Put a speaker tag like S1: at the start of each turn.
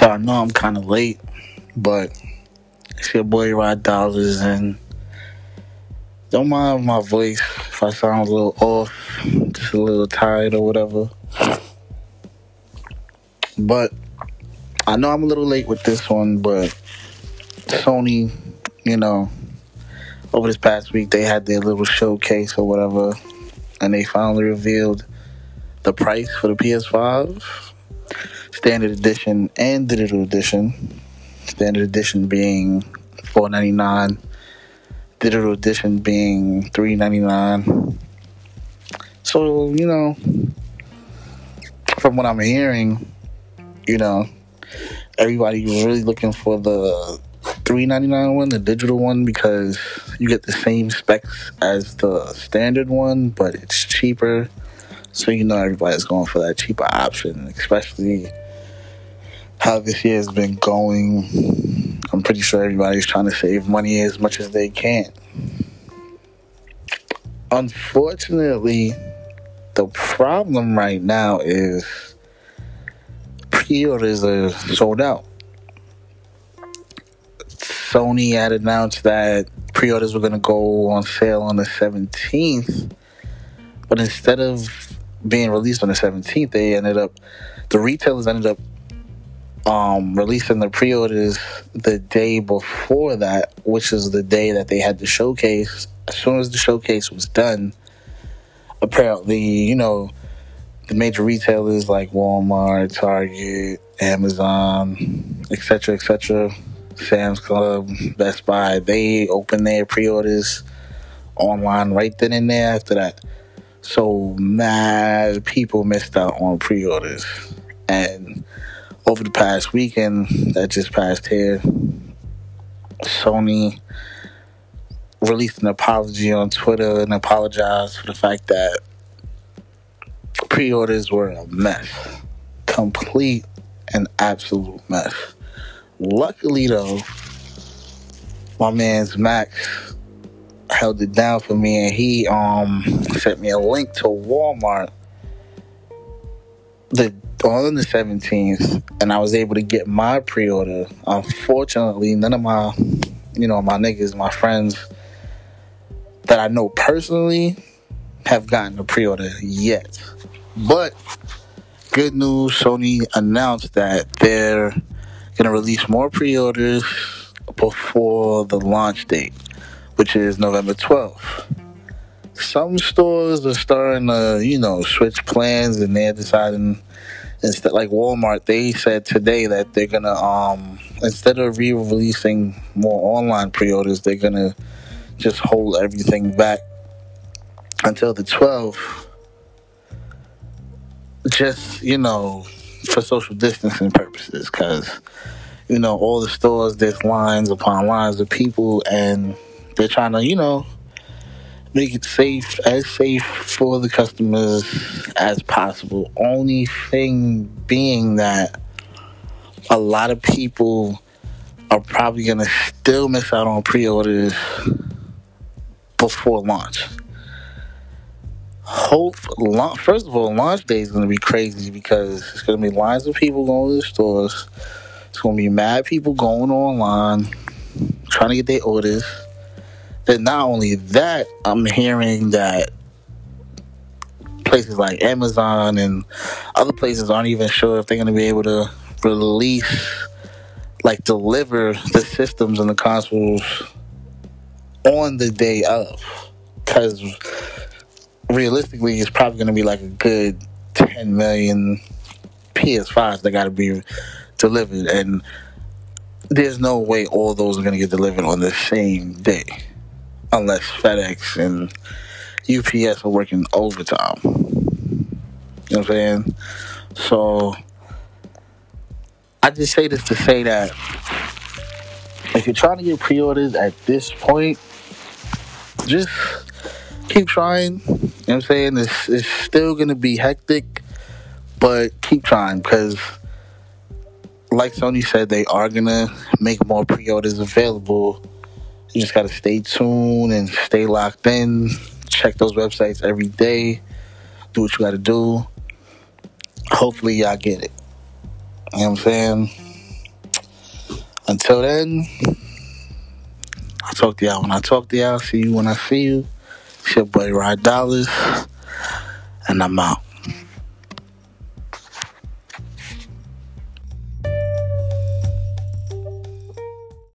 S1: So I know I'm kind of late, but it's your boy Rod Dollars, and don't mind my voice if I sound a little off, just a little tired or whatever. But I know I'm a little late with this one, but Sony, you know, over this past week they had their little showcase or whatever, and they finally revealed the price for the PS5, standard edition and digital edition. Standard edition being four ninety nine, digital edition being three ninety nine. So you know, from what I'm hearing, you know, everybody's really looking for the three ninety nine one, the digital one, because you get the same specs as the standard one, but it's cheaper. So you know everybody's going for that cheaper option, especially how this year has been going. I'm pretty sure everybody's trying to save money as much as they can. Unfortunately, the problem right now is pre-orders are sold out. Sony had announced that pre-orders were going to go on sale on the 17th, but instead of being released on the 17th, they ended up the retailers ended up um, releasing the pre-orders the day before that, which is the day that they had the showcase. As soon as the showcase was done, apparently, you know, the major retailers like Walmart, Target, Amazon, etc., etc., Sam's Club, Best Buy, they opened their pre-orders online right then and there after that. So mad people missed out on pre-orders, and over the past weekend that just passed here, Sony released an apology on Twitter and apologized for the fact that pre-orders were a mess, complete and absolute mess. Luckily, though, my man's Max held it down for me, and he um sent me a link to Walmart the on the 17th, and I was able to get my pre-order. Unfortunately, none of my, you know, my niggas, my friends that I know personally have gotten a pre-order yet. But good news, Sony announced that they're gonna release more pre-orders before the launch date, which is November 12th. Some stores are starting to, you know, switch plans and they're deciding instead like Walmart, they said today that they're gonna um instead of re-releasing more online pre-orders, they're gonna just hold everything back until the 12th. Just you know, for social distancing purposes, because you know all the stores there's lines upon lines of people, and they're trying to you know make it safe as safe for the customers as possible. Only thing being that a lot of people are probably gonna still miss out on pre-orders before launch. Hope first of all, launch day is gonna be crazy because it's gonna be lines of people going to the stores. It's gonna be mad people going online trying to get their orders and not only that, I'm hearing that places like Amazon and other places aren't even sure if they're going to be able to release, like, deliver the systems and the consoles on the day of. Because realistically, it's probably going to be like a good 10 million PS5s that got to be delivered. And there's no way all those are going to get delivered on the same day unless FedEx and UPS are working overtime. You know what I'm saying? So I just say this to say that if you're trying to get pre-orders at this point, just keep trying. You know what I'm saying? It's, it's still gonna be hectic, but keep trying because like Sony said, they are gonna make more pre-orders available you just got to stay tuned and stay locked in. Check those websites every day. Do what you got to do. Hopefully, y'all get it. You know what I'm saying? Until then, I talk to y'all when I talk to y'all. See you when I see you. It's your boy Rod Dollars, and I'm out.